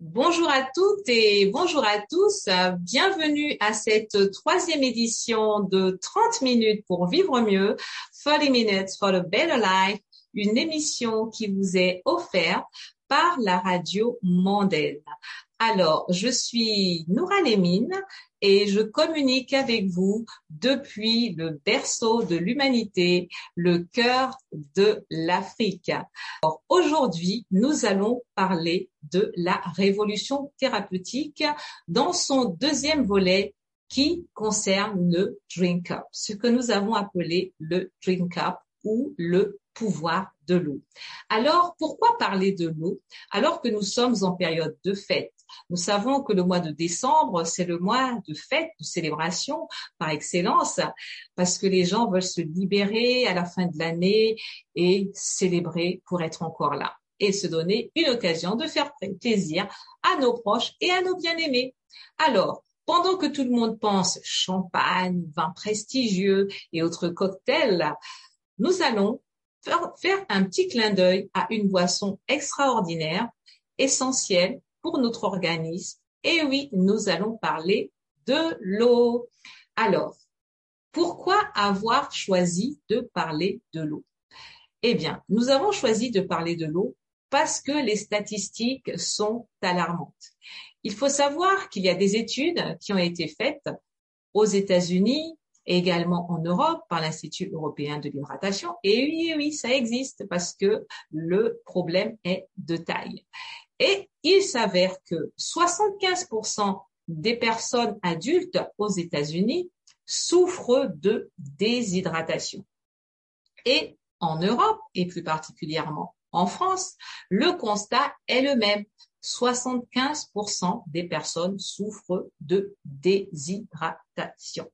Bonjour à toutes et bonjour à tous. Bienvenue à cette troisième édition de 30 minutes pour vivre mieux, 30 minutes for a better life, une émission qui vous est offerte par la radio mondaine. Alors, je suis Noura Lemine et je communique avec vous depuis le berceau de l'humanité, le cœur de l'Afrique. Aujourd'hui, nous allons parler de la révolution thérapeutique dans son deuxième volet qui concerne le Drink Up, ce que nous avons appelé le Drink Up ou le pouvoir de l'eau. Alors, pourquoi parler de l'eau alors que nous sommes en période de fête? Nous savons que le mois de décembre, c'est le mois de fête, de célébration par excellence, parce que les gens veulent se libérer à la fin de l'année et célébrer pour être encore là et se donner une occasion de faire plaisir à nos proches et à nos bien-aimés. Alors, pendant que tout le monde pense champagne, vin prestigieux et autres cocktails, nous allons faire, un petit clin d'œil à une boisson extraordinaire, essentielle pour notre organisme. Et oui, nous allons parler de l'eau. Alors, pourquoi avoir choisi de parler de l'eau? Eh bien, nous avons choisi de parler de l'eau parce que les statistiques sont alarmantes. Il faut savoir qu'il y a des études qui ont été faites aux États-Unis, également en Europe par l'Institut européen de l'hydratation. Et oui, oui, ça existe parce que le problème est de taille. Et il s'avère que 75% des personnes adultes aux États-Unis souffrent de déshydratation. Et en Europe, et plus particulièrement en France, le constat est le même. 75% des personnes souffrent de déshydratation.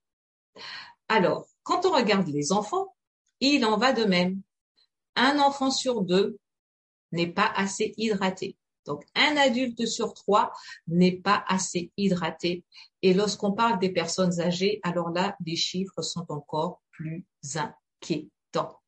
Alors, quand on regarde les enfants, il en va de même. Un enfant sur deux n'est pas assez hydraté. Donc, un adulte sur trois n'est pas assez hydraté. Et lorsqu'on parle des personnes âgées, alors là, les chiffres sont encore plus inquiétants.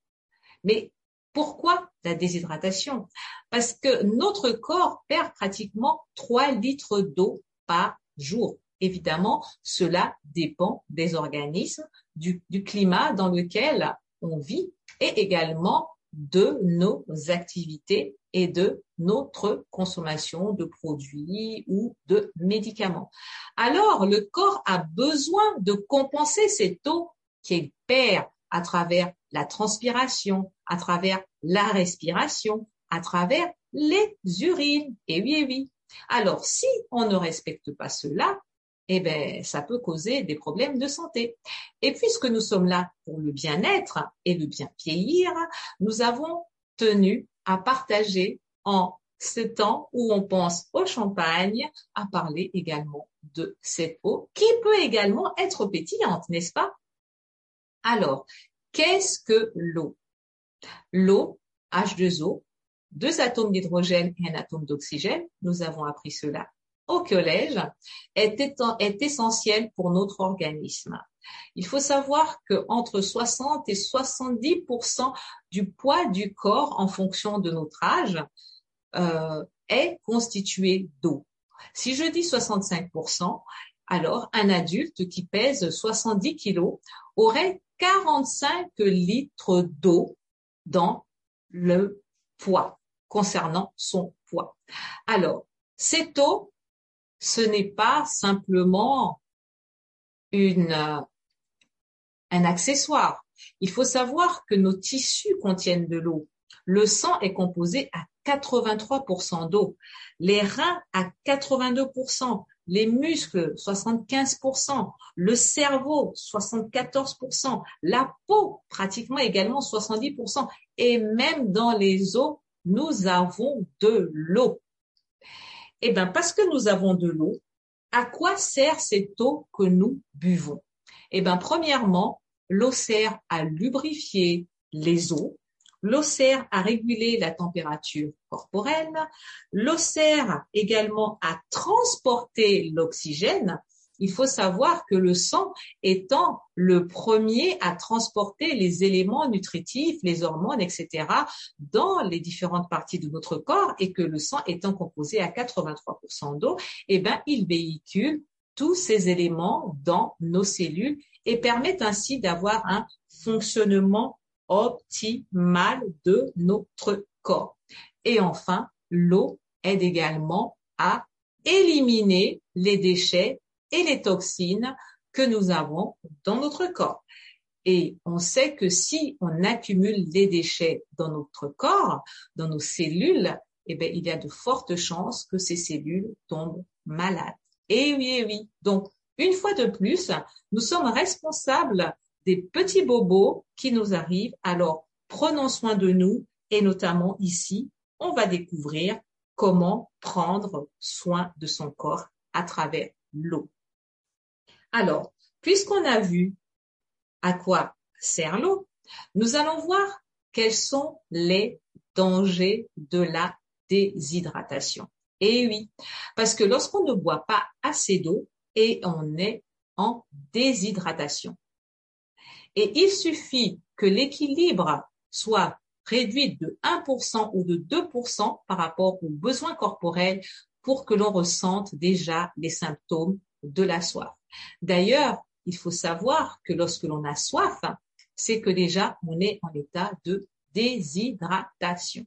Mais pourquoi la déshydratation? Parce que notre corps perd pratiquement 3 litres d'eau par jour. Évidemment, cela dépend des organismes, du, climat dans lequel on vit et également de nos activités et de notre consommation de produits ou de médicaments. Alors, le corps a besoin de compenser cette eau qu'il perd à travers la transpiration, à travers la respiration, à travers les urines. Et oui, et oui. Alors, si on ne respecte pas cela, eh ben, ça peut causer des problèmes de santé. Et puisque nous sommes là pour le bien-être et le bien vieillir, nous avons tenu à partager en ce temps où on pense au champagne, à parler également de cette eau qui peut également être pétillante, n'est-ce pas? Alors, qu'est-ce que l'eau? L'eau, H2O, deux atomes d'hydrogène et un atome d'oxygène, nous avons appris cela au collège est, est essentiel pour notre organisme. Il faut savoir que entre 60 et 70% du poids du corps en fonction de notre âge euh, est constitué d'eau. Si je dis 65% alors un adulte qui pèse 70 kilos aurait 45 litres d'eau dans le poids concernant son poids. Alors, cette eau ce n'est pas simplement un accessoire. Il faut savoir que nos tissus contiennent de l'eau. Le sang est composé à 83% d'eau, les reins à 82%, les muscles 75%, le cerveau 74%, la peau pratiquement également 70%, et même dans les os, nous avons de l'eau. Eh bien, parce que nous avons de l'eau, à quoi sert cette eau que nous buvons? Eh bien, premièrement, l'eau sert à lubrifier les os, l'eau sert à réguler la température corporelle, l'eau sert également à transporter l'oxygène il faut savoir que le sang étant le premier à transporter les éléments nutritifs, les hormones, etc., dans les différentes parties de notre corps et que le sang étant composé à 83% d'eau, eh ben, il véhicule tous ces éléments dans nos cellules et permet ainsi d'avoir un fonctionnement optimal de notre corps. Et enfin, l'eau aide également à éliminer les déchets et les toxines que nous avons dans notre corps. Et on sait que si on accumule des déchets dans notre corps, dans nos cellules, eh bien, il y a de fortes chances que ces cellules tombent malades. Et oui, et oui. Donc, une fois de plus, nous sommes responsables des petits bobos qui nous arrivent. Alors, prenons soin de nous et notamment ici, on va découvrir comment prendre soin de son corps à travers l'eau. Alors, puisqu'on a vu à quoi sert l'eau, nous allons voir quels sont les dangers de la déshydratation. Et oui, parce que lorsqu'on ne boit pas assez d'eau et on est en déshydratation. Et il suffit que l'équilibre soit réduit de 1% ou de 2% par rapport aux besoins corporels pour que l'on ressente déjà les symptômes de la soif. D'ailleurs, il faut savoir que lorsque l'on a soif, c'est que déjà on est en état de déshydratation.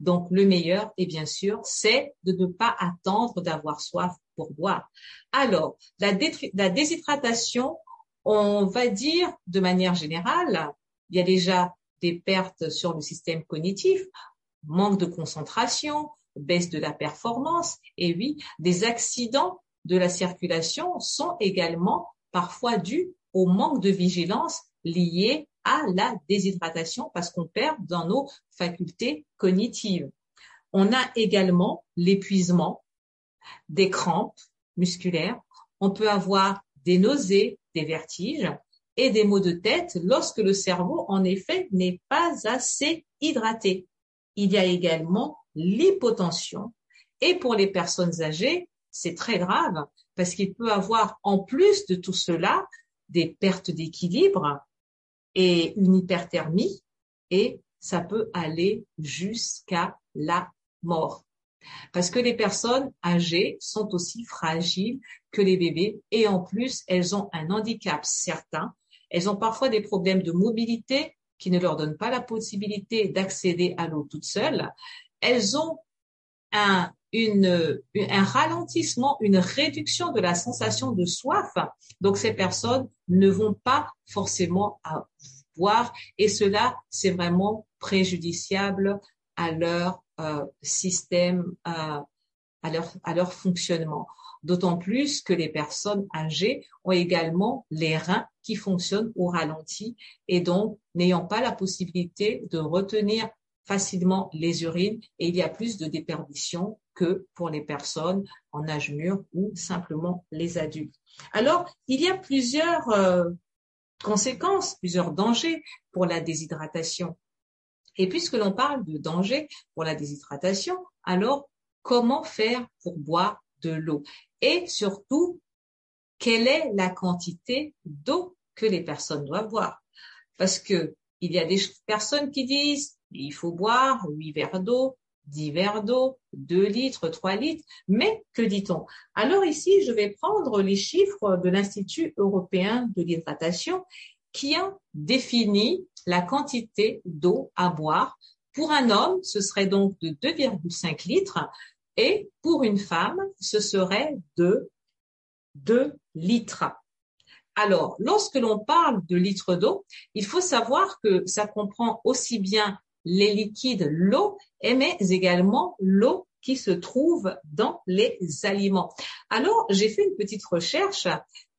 Donc le meilleur, et bien sûr, c'est de ne pas attendre d'avoir soif pour boire. Alors, la, déshydratation, on va dire de manière générale, il y a déjà des pertes sur le système cognitif, manque de concentration, baisse de la performance, et oui, des accidents de la circulation sont également parfois dus au manque de vigilance lié à la déshydratation parce qu'on perd dans nos facultés cognitives. On a également l'épuisement, des crampes musculaires. On peut avoir des nausées, des vertiges et des maux de tête lorsque le cerveau, en effet, n'est pas assez hydraté. Il y a également l'hypotension. Et pour les personnes âgées, c'est très grave parce qu'il peut avoir, en plus de tout cela, des pertes d'équilibre et une hyperthermie et ça peut aller jusqu'à la mort. Parce que les personnes âgées sont aussi fragiles que les bébés et en plus, elles ont un handicap certain. Elles ont parfois des problèmes de mobilité qui ne leur donnent pas la possibilité d'accéder à l'eau toutes seules. Elles ont un, une, un ralentissement, une réduction de la sensation de soif. Donc ces personnes ne vont pas forcément boire et cela, c'est vraiment préjudiciable à leur euh, système, euh, à, leur, à leur fonctionnement. D'autant plus que les personnes âgées ont également les reins qui fonctionnent au ralenti et donc n'ayant pas la possibilité de retenir facilement les urines et il y a plus de déperdition que pour les personnes en âge mûr ou simplement les adultes. Alors, il y a plusieurs euh, conséquences, plusieurs dangers pour la déshydratation. Et puisque l'on parle de danger pour la déshydratation, alors comment faire pour boire de l'eau? Et surtout, quelle est la quantité d'eau que les personnes doivent boire? Parce que il y a des personnes qui disent il faut boire 8 verres d'eau, 10 verres d'eau, 2 litres, 3 litres. Mais que dit-on? Alors ici, je vais prendre les chiffres de l'Institut européen de l'hydratation qui a défini la quantité d'eau à boire. Pour un homme, ce serait donc de 2,5 litres et pour une femme, ce serait de 2 litres. Alors, lorsque l'on parle de litres d'eau, il faut savoir que ça comprend aussi bien les liquides, l'eau, mais également l'eau qui se trouve dans les aliments. Alors, j'ai fait une petite recherche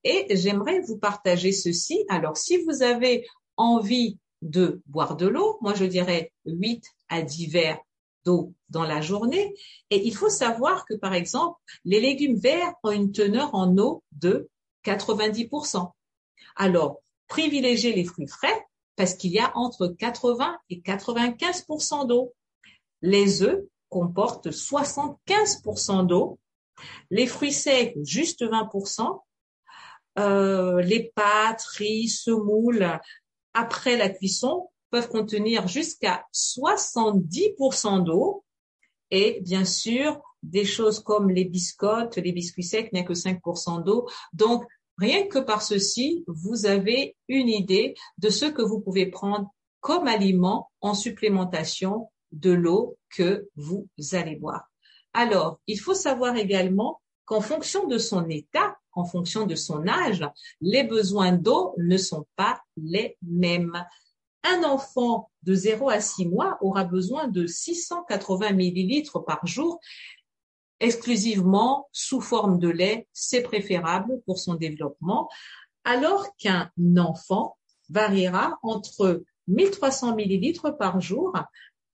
et j'aimerais vous partager ceci. Alors, si vous avez envie de boire de l'eau, moi je dirais 8 à 10 verres d'eau dans la journée. Et il faut savoir que, par exemple, les légumes verts ont une teneur en eau de 90%. Alors, privilégiez les fruits frais parce qu'il y a entre 80 et 95% d'eau. Les œufs comportent 75% d'eau, les fruits secs juste 20%, euh, les pâtes, riz, semoule, après la cuisson, peuvent contenir jusqu'à 70% d'eau. Et bien sûr, des choses comme les biscottes, les biscuits secs n'y a que 5% d'eau. Donc, rien que par ceci, vous avez une idée de ce que vous pouvez prendre comme aliment en supplémentation de l'eau que vous allez boire. Alors, il faut savoir également qu'en fonction de son état, en fonction de son âge, les besoins d'eau ne sont pas les mêmes. Un enfant de 0 à 6 mois aura besoin de 680 millilitres par jour exclusivement sous forme de lait, c'est préférable pour son développement, alors qu'un enfant variera entre 1300 millilitres par jour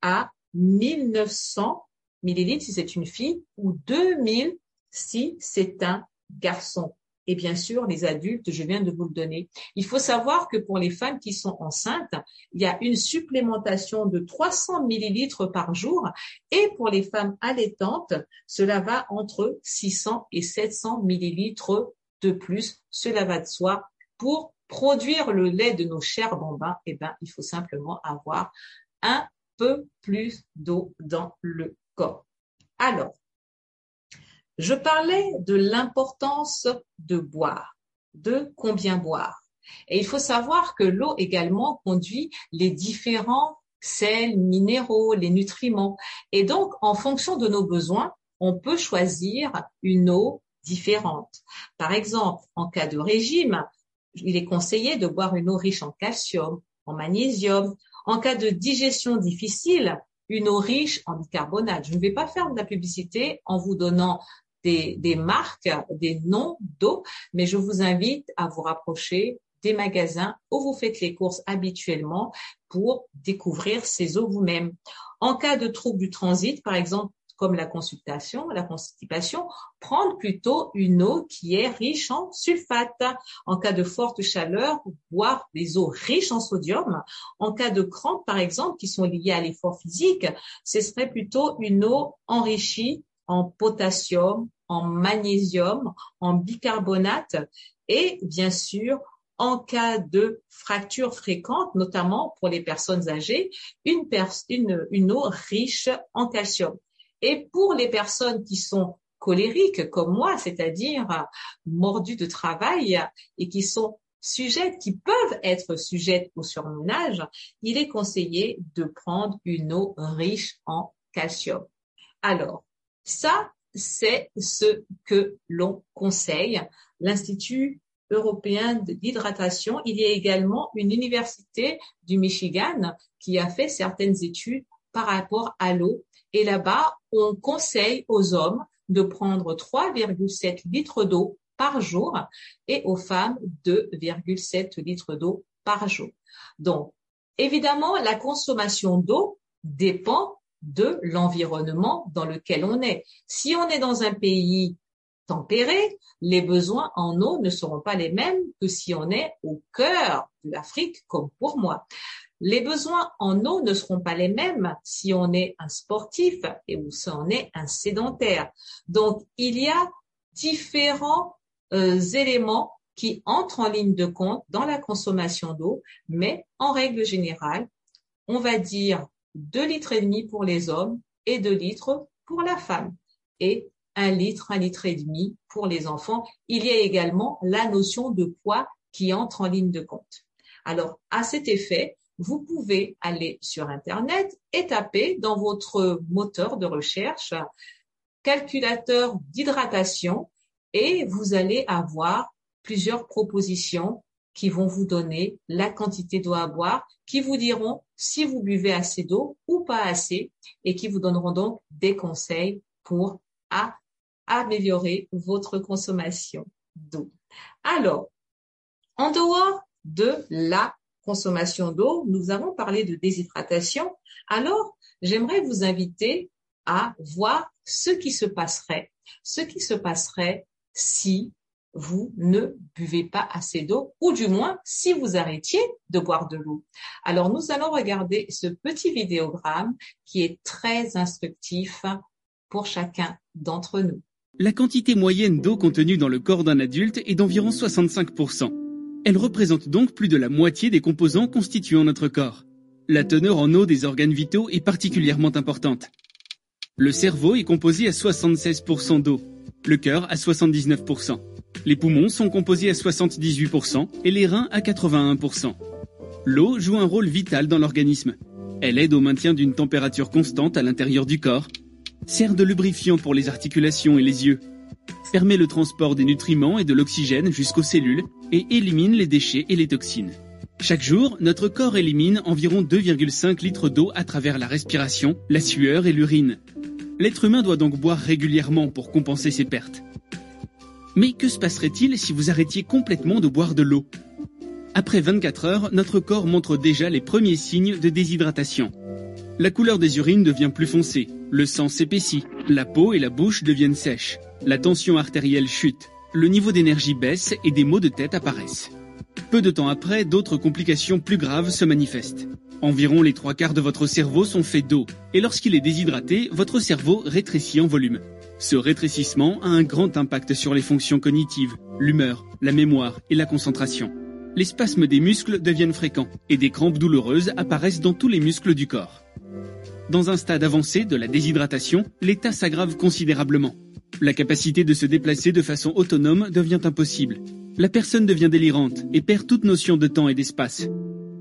à 1900 millilitres si c'est une fille ou 2000 si c'est un garçon et bien sûr les adultes, je viens de vous le donner. Il faut savoir que pour les femmes qui sont enceintes, il y a une supplémentation de 300 millilitres par jour et pour les femmes allaitantes, cela va entre 600 et 700 millilitres de plus. Cela va de soi. Pour produire le lait de nos chers bambins, eh ben, il faut simplement avoir un peu plus d'eau dans le corps. Alors, je parlais de l'importance de boire, de combien boire. Et il faut savoir que l'eau également conduit les différents sels, minéraux, les nutriments. Et donc, en fonction de nos besoins, on peut choisir une eau différente. Par exemple, en cas de régime, il est conseillé de boire une eau riche en calcium, en magnésium. En cas de digestion difficile, une eau riche en bicarbonate. Je ne vais pas faire de la publicité en vous donnant des, marques, des noms d'eau, mais je vous invite à vous rapprocher des magasins où vous faites les courses habituellement pour découvrir ces eaux vous-même. En cas de trouble du transit, par exemple, comme la consultation, la constipation, prendre plutôt une eau qui est riche en sulfate. En cas de forte chaleur, boire des eaux riches en sodium. En cas de crampes, par exemple, qui sont liées à l'effort physique, ce serait plutôt une eau enrichie en potassium, en magnésium, en bicarbonate et bien sûr en cas de fracture fréquente, notamment pour les personnes âgées, une, une, eau riche en calcium. Et pour les personnes qui sont colériques comme moi, c'est-à-dire mordues de travail et qui sont sujettes, qui peuvent être sujettes au surmenage, il est conseillé de prendre une eau riche en calcium. Alors, ça, c'est ce que l'on conseille. L'Institut européen d'hydratation, il y a également une université du Michigan qui a fait certaines études par rapport à l'eau. Et là-bas, on conseille aux hommes de prendre 3,7 litres d'eau par jour et aux femmes 2,7 litres d'eau par jour. Donc, évidemment, la consommation d'eau dépend de l'environnement dans lequel on est. Si on est dans un pays tempéré, les besoins en eau ne seront pas les mêmes que si on est au cœur de l'Afrique, comme pour moi. Les besoins en eau ne seront pas les mêmes si on est un sportif et si on est un sédentaire. Donc, il y a différents euh, éléments qui entrent en ligne de compte dans la consommation d'eau, mais en règle générale, on va dire 2 litres et demi pour les hommes et 2 litres pour la femme. Et 1 litre, 1 litre et demi pour les enfants. Il y a également la notion de poids qui entre en ligne de compte. Alors, à cet effet, vous pouvez aller sur Internet et taper dans votre moteur de recherche calculateur d'hydratation et vous allez avoir plusieurs propositions qui vont vous donner la quantité d'eau à boire, qui vous diront si vous buvez assez d'eau ou pas assez, et qui vous donneront donc des conseils pour améliorer votre consommation d'eau. Alors, en dehors de la consommation d'eau, nous avons parlé de déshydratation. Alors, j'aimerais vous inviter à voir ce qui se passerait, ce qui se passerait si vous ne buvez pas assez d'eau, ou du moins si vous arrêtiez de boire de l'eau. Alors nous allons regarder ce petit vidéogramme qui est très instructif pour chacun d'entre nous. La quantité moyenne d'eau contenue dans le corps d'un adulte est d'environ 65%. Elle représente donc plus de la moitié des composants constituant notre corps. La teneur en eau des organes vitaux est particulièrement importante. Le cerveau est composé à 76% d'eau, le cœur à 79%. Les poumons sont composés à 78% et les reins à 81%. L'eau joue un rôle vital dans l'organisme. Elle aide au maintien d'une température constante à l'intérieur du corps, sert de lubrifiant pour les articulations et les yeux, permet le transport des nutriments et de l'oxygène jusqu'aux cellules et élimine les déchets et les toxines. Chaque jour, notre corps élimine environ 2,5 litres d'eau à travers la respiration, la sueur et l'urine. L'être humain doit donc boire régulièrement pour compenser ses pertes. Mais que se passerait-il si vous arrêtiez complètement de boire de l'eau? Après 24 heures, notre corps montre déjà les premiers signes de déshydratation. La couleur des urines devient plus foncée, le sang s'épaissit, la peau et la bouche deviennent sèches, la tension artérielle chute, le niveau d'énergie baisse et des maux de tête apparaissent. Peu de temps après, d'autres complications plus graves se manifestent. Environ les trois quarts de votre cerveau sont faits d'eau, et lorsqu'il est déshydraté, votre cerveau rétrécit en volume. Ce rétrécissement a un grand impact sur les fonctions cognitives, l'humeur, la mémoire et la concentration les spasmes des muscles deviennent fréquents et des crampes douloureuses apparaissent dans tous les muscles du corps. Dans un stade avancé de la déshydratation, l'état s'aggrave considérablement. La capacité de se déplacer de façon autonome devient impossible. La personne devient délirante et perd toute notion de temps et d'espace.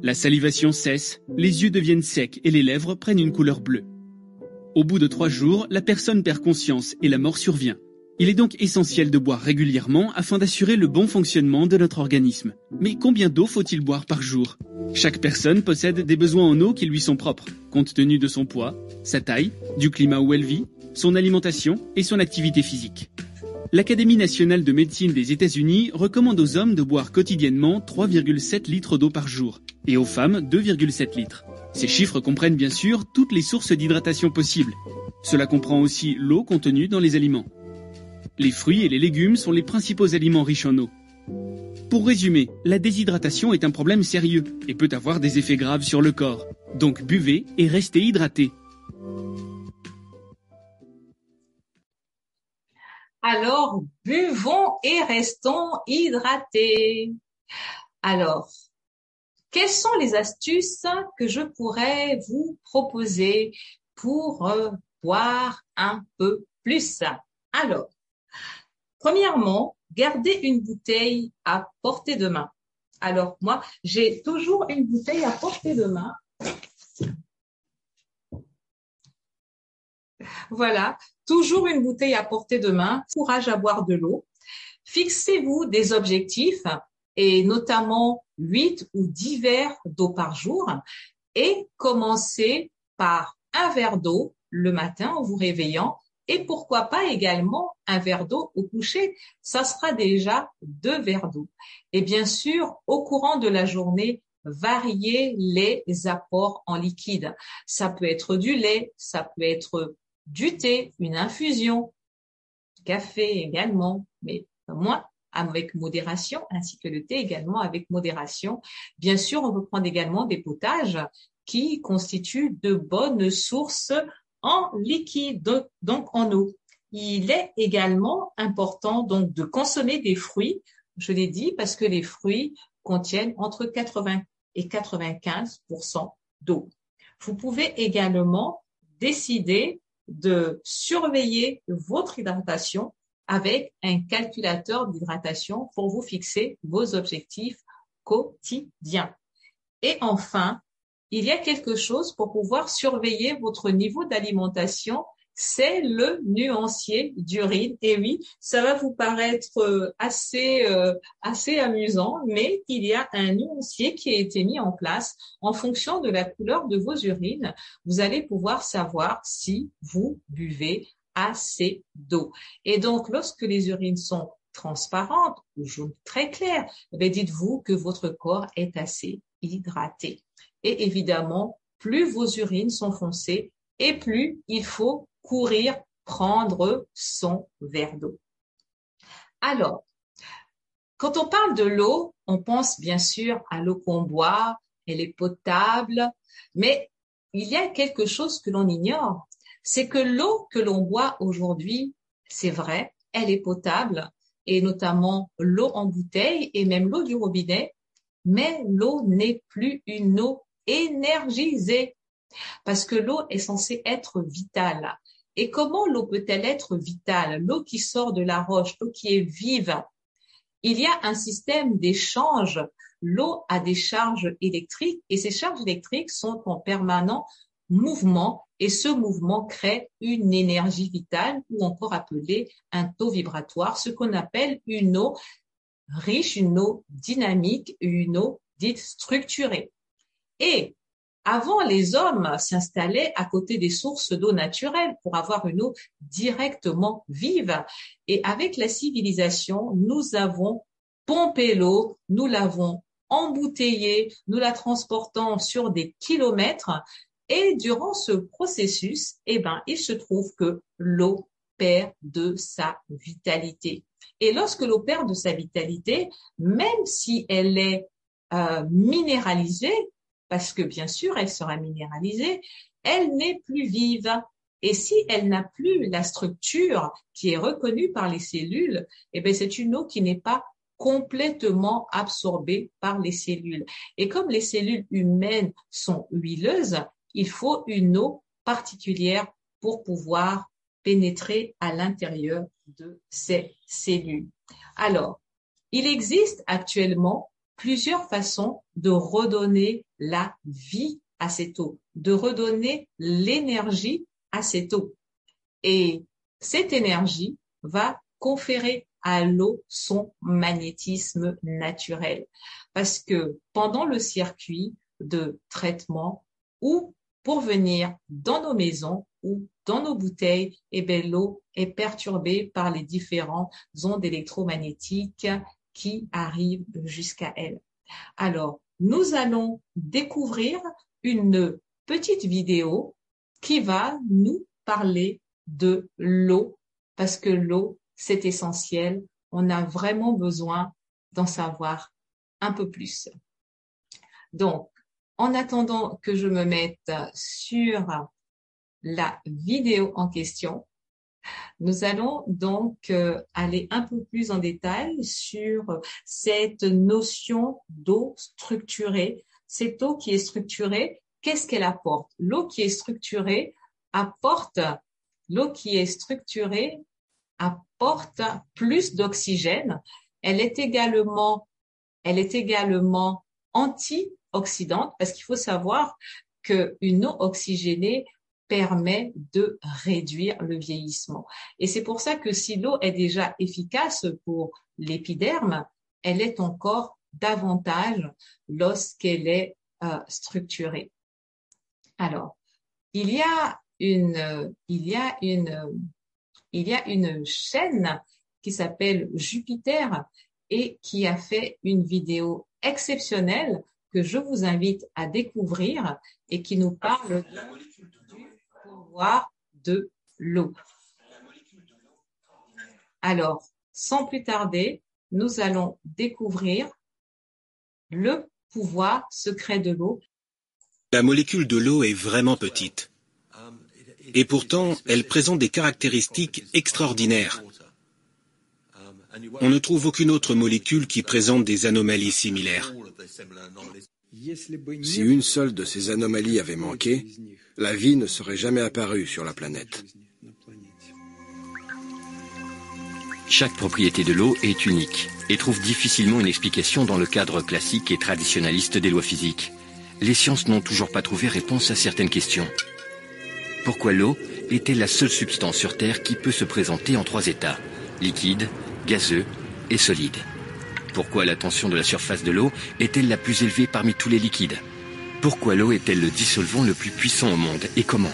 La salivation cesse, les yeux deviennent secs et les lèvres prennent une couleur bleue. Au bout de trois jours, la personne perd conscience et la mort survient. Il est donc essentiel de boire régulièrement afin d'assurer le bon fonctionnement de notre organisme. Mais combien d'eau faut-il boire par jour? Chaque personne possède des besoins en eau qui lui sont propres, compte tenu de son poids, sa taille, du climat où elle vit, son alimentation et son activité physique. L'Académie nationale de médecine des États-Unis recommande aux hommes de boire quotidiennement 3,7 litres d'eau par jour et aux femmes 2,7 litres. Ces chiffres comprennent bien sûr toutes les sources d'hydratation possibles. Cela comprend aussi l'eau contenue dans les aliments. Les fruits et les légumes sont les principaux aliments riches en eau. Pour résumer, la déshydratation est un problème sérieux et peut avoir des effets graves sur le corps. Donc buvez et restez hydraté. Alors, buvons et restons hydratés. Alors, quelles sont les astuces que je pourrais vous proposer pour euh, boire un peu plus? Alors, Premièrement, gardez une bouteille à portée de main. Alors, moi, j'ai toujours une bouteille à portée de main. Voilà, toujours une bouteille à portée de main. Courage à boire de l'eau. Fixez-vous des objectifs et notamment 8 ou 10 verres d'eau par jour et commencez par un verre d'eau le matin en vous réveillant et pourquoi pas également un verre d'eau au coucher. Ça sera déjà deux verres d'eau. Et bien sûr, au courant de la journée, variez les apports en liquide. Ça peut être du lait, ça peut être du thé, une infusion, café également, mais moins avec modération, ainsi que le thé également avec modération. Bien sûr, on peut prendre également des potages qui constituent de bonnes sources en liquide, donc en eau. Il est également important donc de consommer des fruits, je l'ai dit, parce que les fruits contiennent entre 80 et 95% d'eau. Vous pouvez également décider de surveiller votre hydratation avec un calculateur d'hydratation pour vous fixer vos objectifs quotidiens. Et enfin, il y a quelque chose pour pouvoir surveiller votre niveau d'alimentation, c'est le nuancier d'urine. Et oui, ça va vous paraître euh, assez euh, assez amusant, mais il y a un nuancier qui a été mis en place en fonction de la couleur de vos urines. Vous allez pouvoir savoir si vous buvez assez d'eau. Et donc, lorsque les urines sont transparentes ou jaune très claires, eh dites-vous que votre corps est assez hydraté. Et évidemment, plus vos urines sont foncées et plus il faut courir prendre son verre d'eau. Alors, quand on parle de l'eau, on pense bien sûr à l'eau qu'on boit, elle est potable, mais il y a quelque chose que l'on ignore, c'est que l'eau que l'on boit aujourd'hui, c'est vrai, elle est potable, et notamment l'eau en bouteille et même l'eau du robinet, mais l'eau n'est plus une eau énergisée, parce que l'eau est censée être vitale. Et comment l'eau peut-elle être vitale? L'eau qui sort de la roche, l'eau qui est vive. Il y a un système d'échange. L'eau a des charges électriques et ces charges électriques sont en permanent mouvement et ce mouvement crée une énergie vitale ou encore appelée un taux vibratoire, ce qu'on appelle une eau riche, une eau dynamique, une eau dite structurée. Et avant, les hommes s'installaient à côté des sources d'eau naturelles pour avoir une eau directement vive. Et avec la civilisation, nous avons pompé l'eau, nous l'avons embouteillée, nous la transportons sur des kilomètres. Et durant ce processus, eh ben, il se trouve que l'eau perd de sa vitalité. Et lorsque l'eau perd de sa vitalité, même si elle est euh, minéralisée, parce que bien sûr, elle sera minéralisée, elle n'est plus vive. Et si elle n'a plus la structure qui est reconnue par les cellules, eh bien, c'est une eau qui n'est pas complètement absorbée par les cellules. Et comme les cellules humaines sont huileuses, il faut une eau particulière pour pouvoir pénétrer à l'intérieur de ces cellules. Alors, il existe actuellement plusieurs façons de redonner la vie à cette eau, de redonner l'énergie à cette eau. Et cette énergie va conférer à l'eau son magnétisme naturel. Parce que pendant le circuit de traitement ou pour venir dans nos maisons ou dans nos bouteilles, eh bien, l'eau est perturbée par les différentes ondes électromagnétiques qui arrivent jusqu'à elle. Alors, nous allons découvrir une petite vidéo qui va nous parler de l'eau, parce que l'eau, c'est essentiel. On a vraiment besoin d'en savoir un peu plus. Donc, en attendant que je me mette sur la vidéo en question, nous allons donc euh, aller un peu plus en détail sur cette notion d'eau structurée. Cette eau qui est structurée, qu'est-ce qu'elle apporte? L'eau qui est structurée apporte, l'eau qui est structurée apporte plus d'oxygène. Elle est également, elle est également antioxydante parce qu'il faut savoir qu'une eau oxygénée permet de réduire le vieillissement. Et c'est pour ça que si l'eau est déjà efficace pour l'épiderme, elle est encore davantage lorsqu'elle est euh, structurée. Alors, il y a une, il y a une, il y a une chaîne qui s'appelle Jupiter et qui a fait une vidéo exceptionnelle que je vous invite à découvrir et qui nous parle de l'eau. Alors, sans plus tarder, nous allons découvrir le pouvoir secret de l'eau. La molécule de l'eau est vraiment petite. Et pourtant, elle présente des caractéristiques extraordinaires. On ne trouve aucune autre molécule qui présente des anomalies similaires. Si une seule de ces anomalies avait manqué, la vie ne serait jamais apparue sur la planète. Chaque propriété de l'eau est unique et trouve difficilement une explication dans le cadre classique et traditionnaliste des lois physiques. Les sciences n'ont toujours pas trouvé réponse à certaines questions. Pourquoi l'eau est-elle la seule substance sur Terre qui peut se présenter en trois états? Liquide, gazeux et solide. Pourquoi la tension de la surface de l'eau est-elle la plus élevée parmi tous les liquides? Pourquoi l'eau est-elle le dissolvant le plus puissant au monde et comment?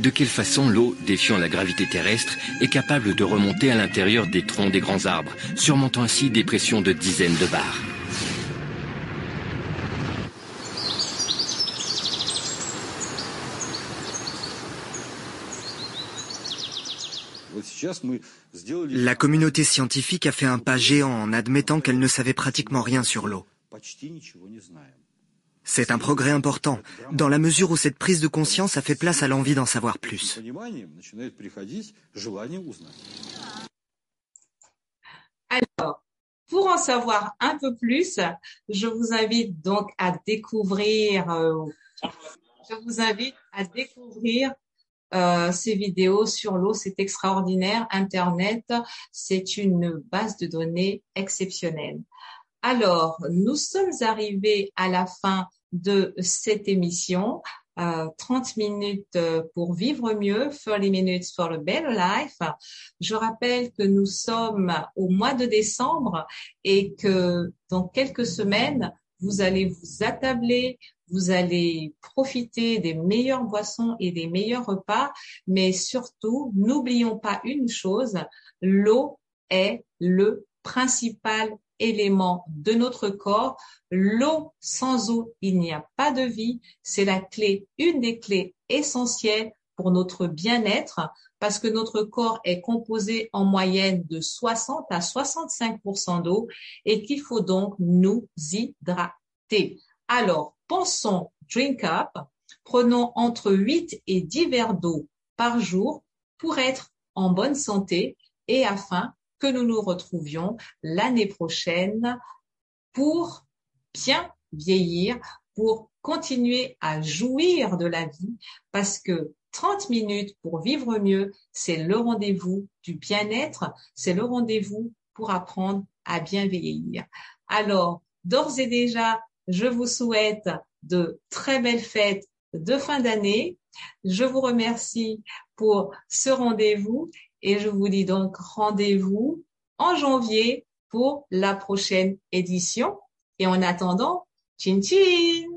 De quelle façon l'eau, défiant la gravité terrestre, est capable de remonter à l'intérieur des troncs des grands arbres, surmontant ainsi des pressions de dizaines de bars? La communauté scientifique a fait un pas géant en admettant qu'elle ne savait pratiquement rien sur l'eau. C'est un progrès important, dans la mesure où cette prise de conscience a fait place à l'envie d'en savoir plus. Alors, pour en savoir un peu plus, je vous invite donc à découvrir, euh, je vous invite à découvrir euh, ces vidéos sur l'eau. C'est extraordinaire. Internet, c'est une base de données exceptionnelle. Alors, nous sommes arrivés à la fin de cette émission. 30 minutes euh, pour vivre mieux, 30 minutes for a better life. Je rappelle que nous sommes au mois de décembre et que dans quelques semaines, vous allez vous attabler, vous allez profiter des meilleures boissons et des meilleurs repas, mais surtout, n'oublions pas une chose, l'eau est le principal élément de notre corps. L'eau, sans eau, il n'y a pas de vie. C'est la clé, une des clés essentielles pour notre bien-être parce que notre corps est composé en moyenne de 60 à 65% d'eau et qu'il faut donc nous hydrater. Alors, pensons drink up, prenons entre 8 et 10 verres d'eau par jour pour être en bonne santé et afin que nous nous retrouvions l'année prochaine pour bien vieillir, pour continuer à jouir de la vie, parce que 30 minutes pour vivre mieux, c'est le rendez-vous du bien-être, c'est le rendez-vous pour apprendre à bien vieillir. Alors, d'ores et déjà, je vous souhaite de très belles fêtes de fin d'année. Je vous remercie pour ce rendez-vous et je vous dis donc rendez-vous en janvier pour la prochaine édition. Et en attendant, chin chin